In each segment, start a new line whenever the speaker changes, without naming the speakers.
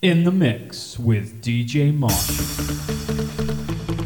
In the mix with DJ Marshall.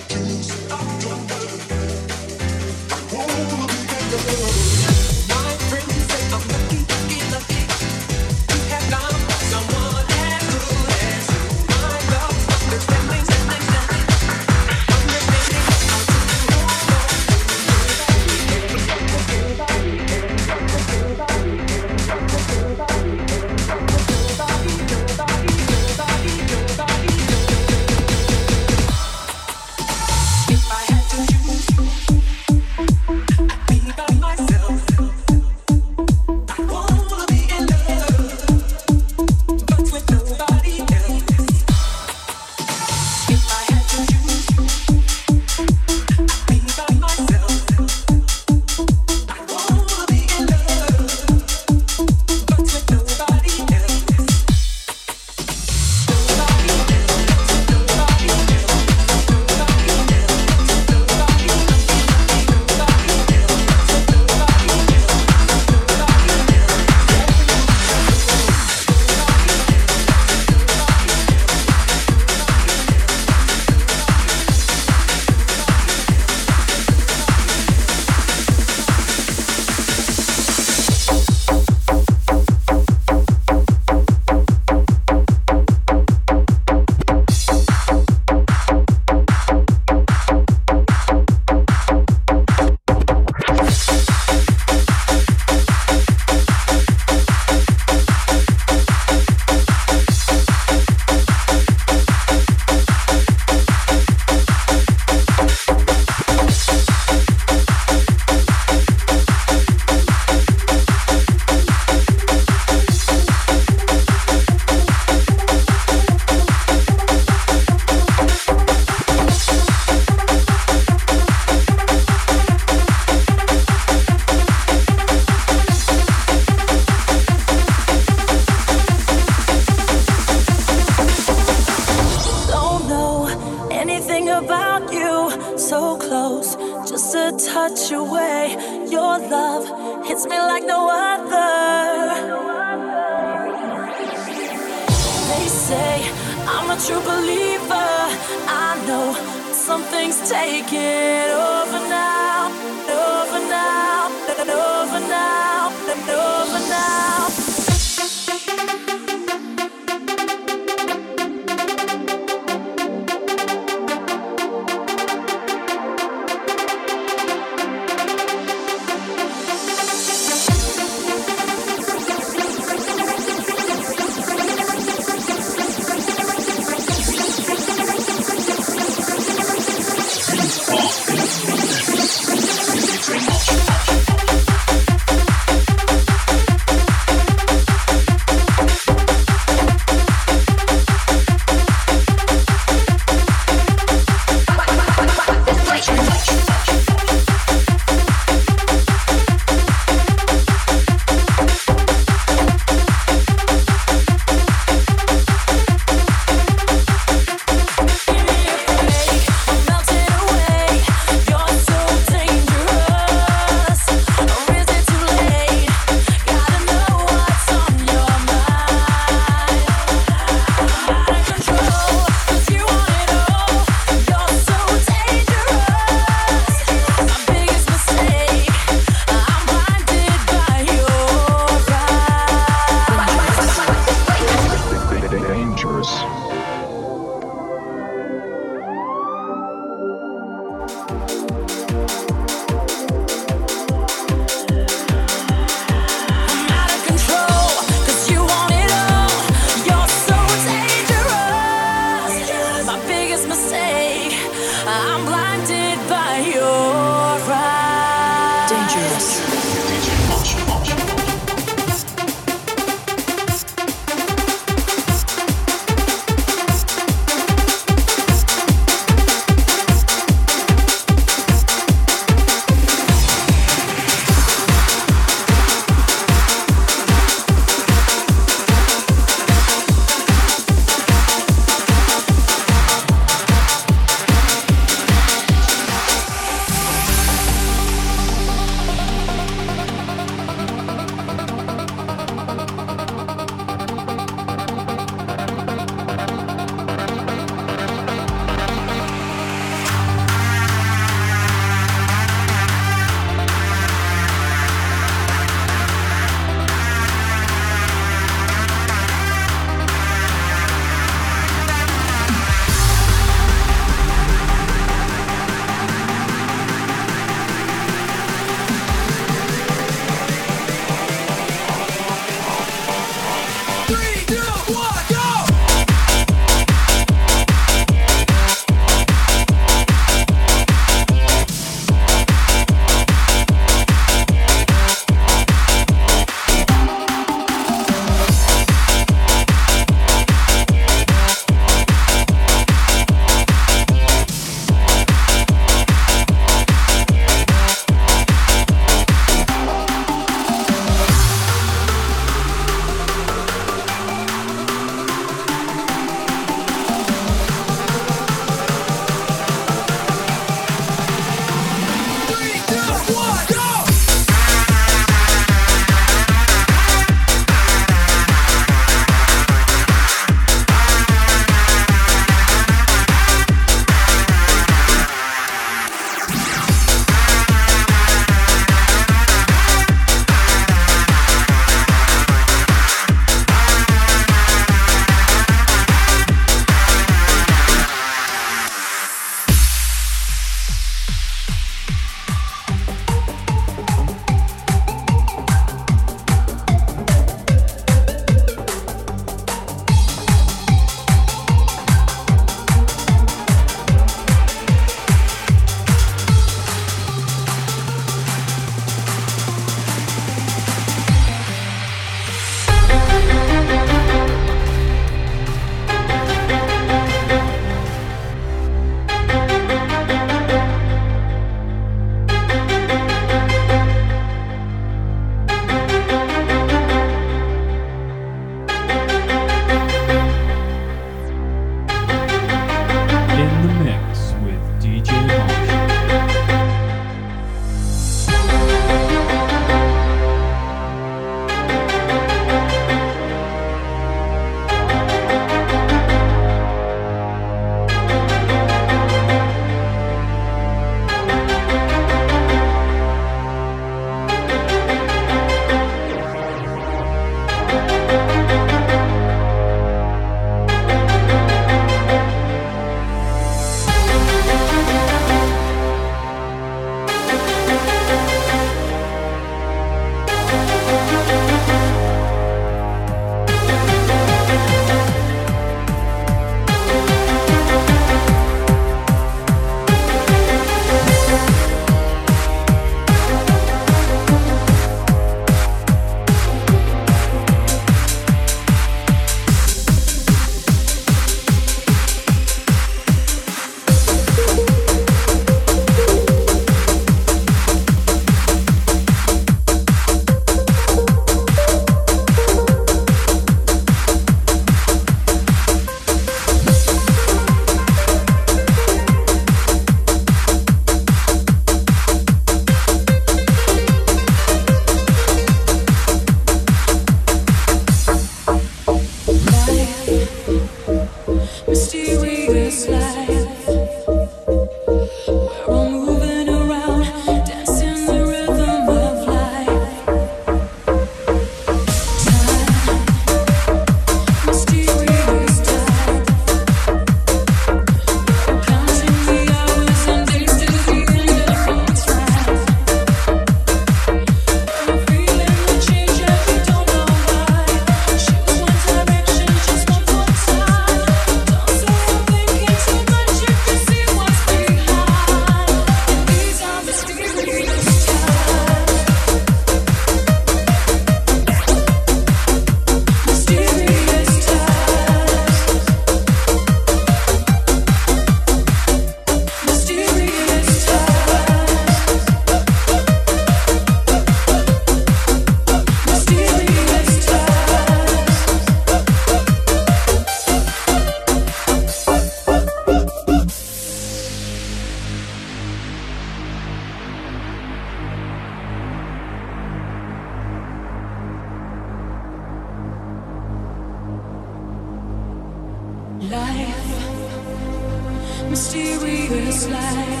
this.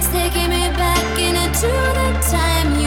It's
taking me back into the time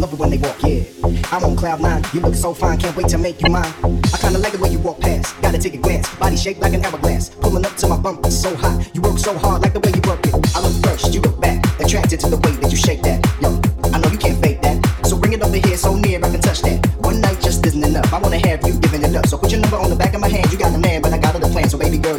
love it when they walk, yeah. I'm on cloud nine, you look so fine, can't wait to make you mine. I kinda like it when you walk past, gotta take a glance, body shaped like an hourglass. Pulling up to my bump, it's so hot, you work so hard, like the way you work it. I look first, you look back, attracted to the way that you shake that. Yo, I know you can't fake that, so bring it over here so near I can touch that. One night just isn't enough, I wanna have you giving it up, so put your number on the back of my hand, you got a man, but I got other plans, so baby girl,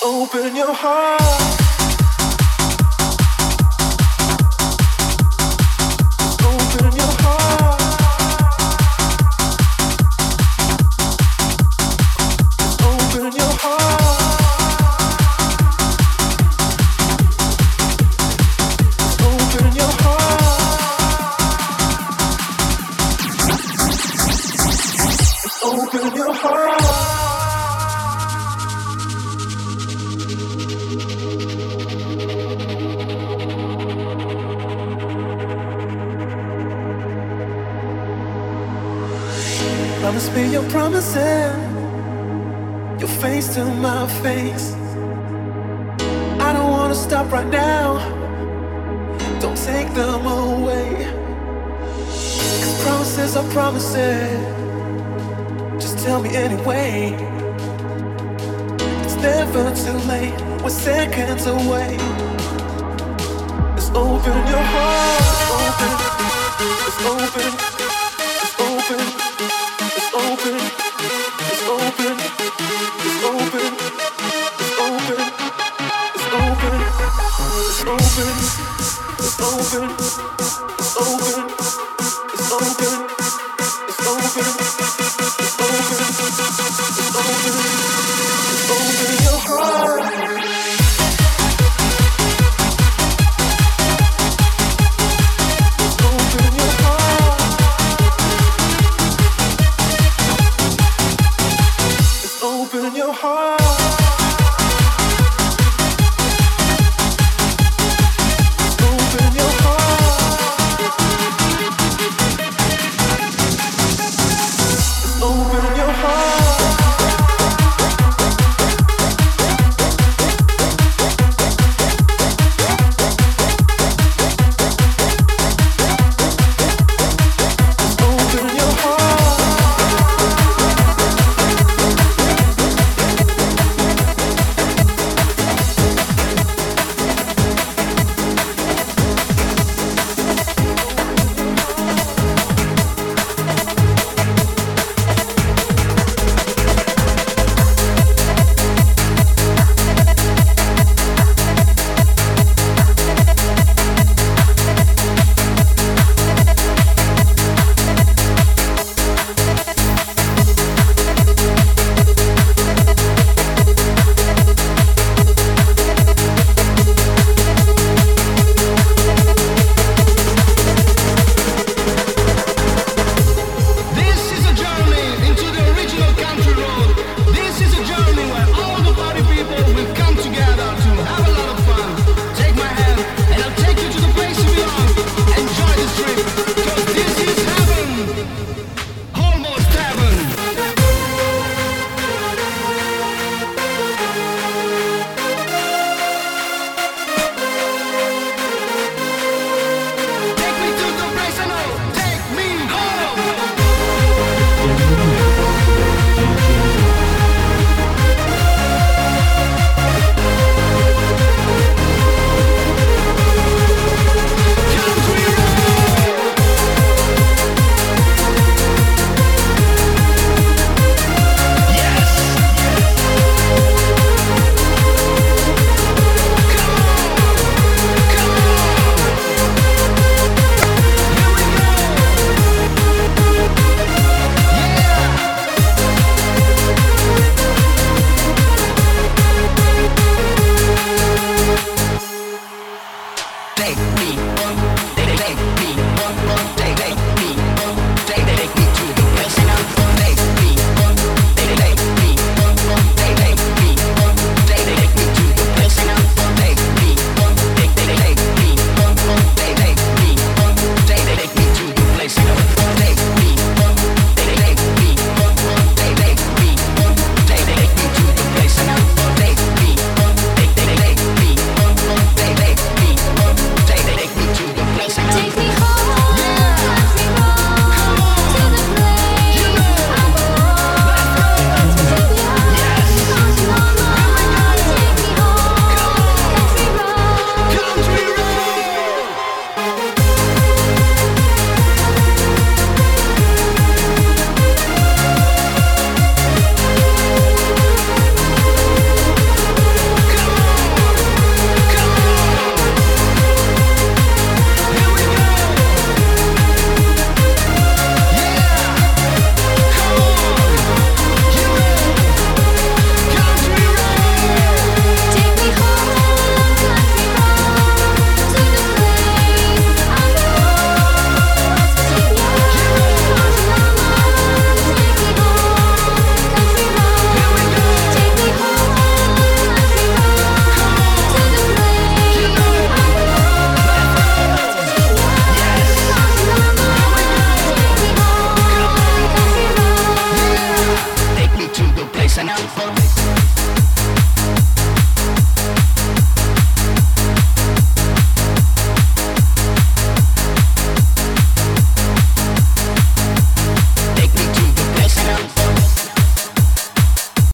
Open your heart.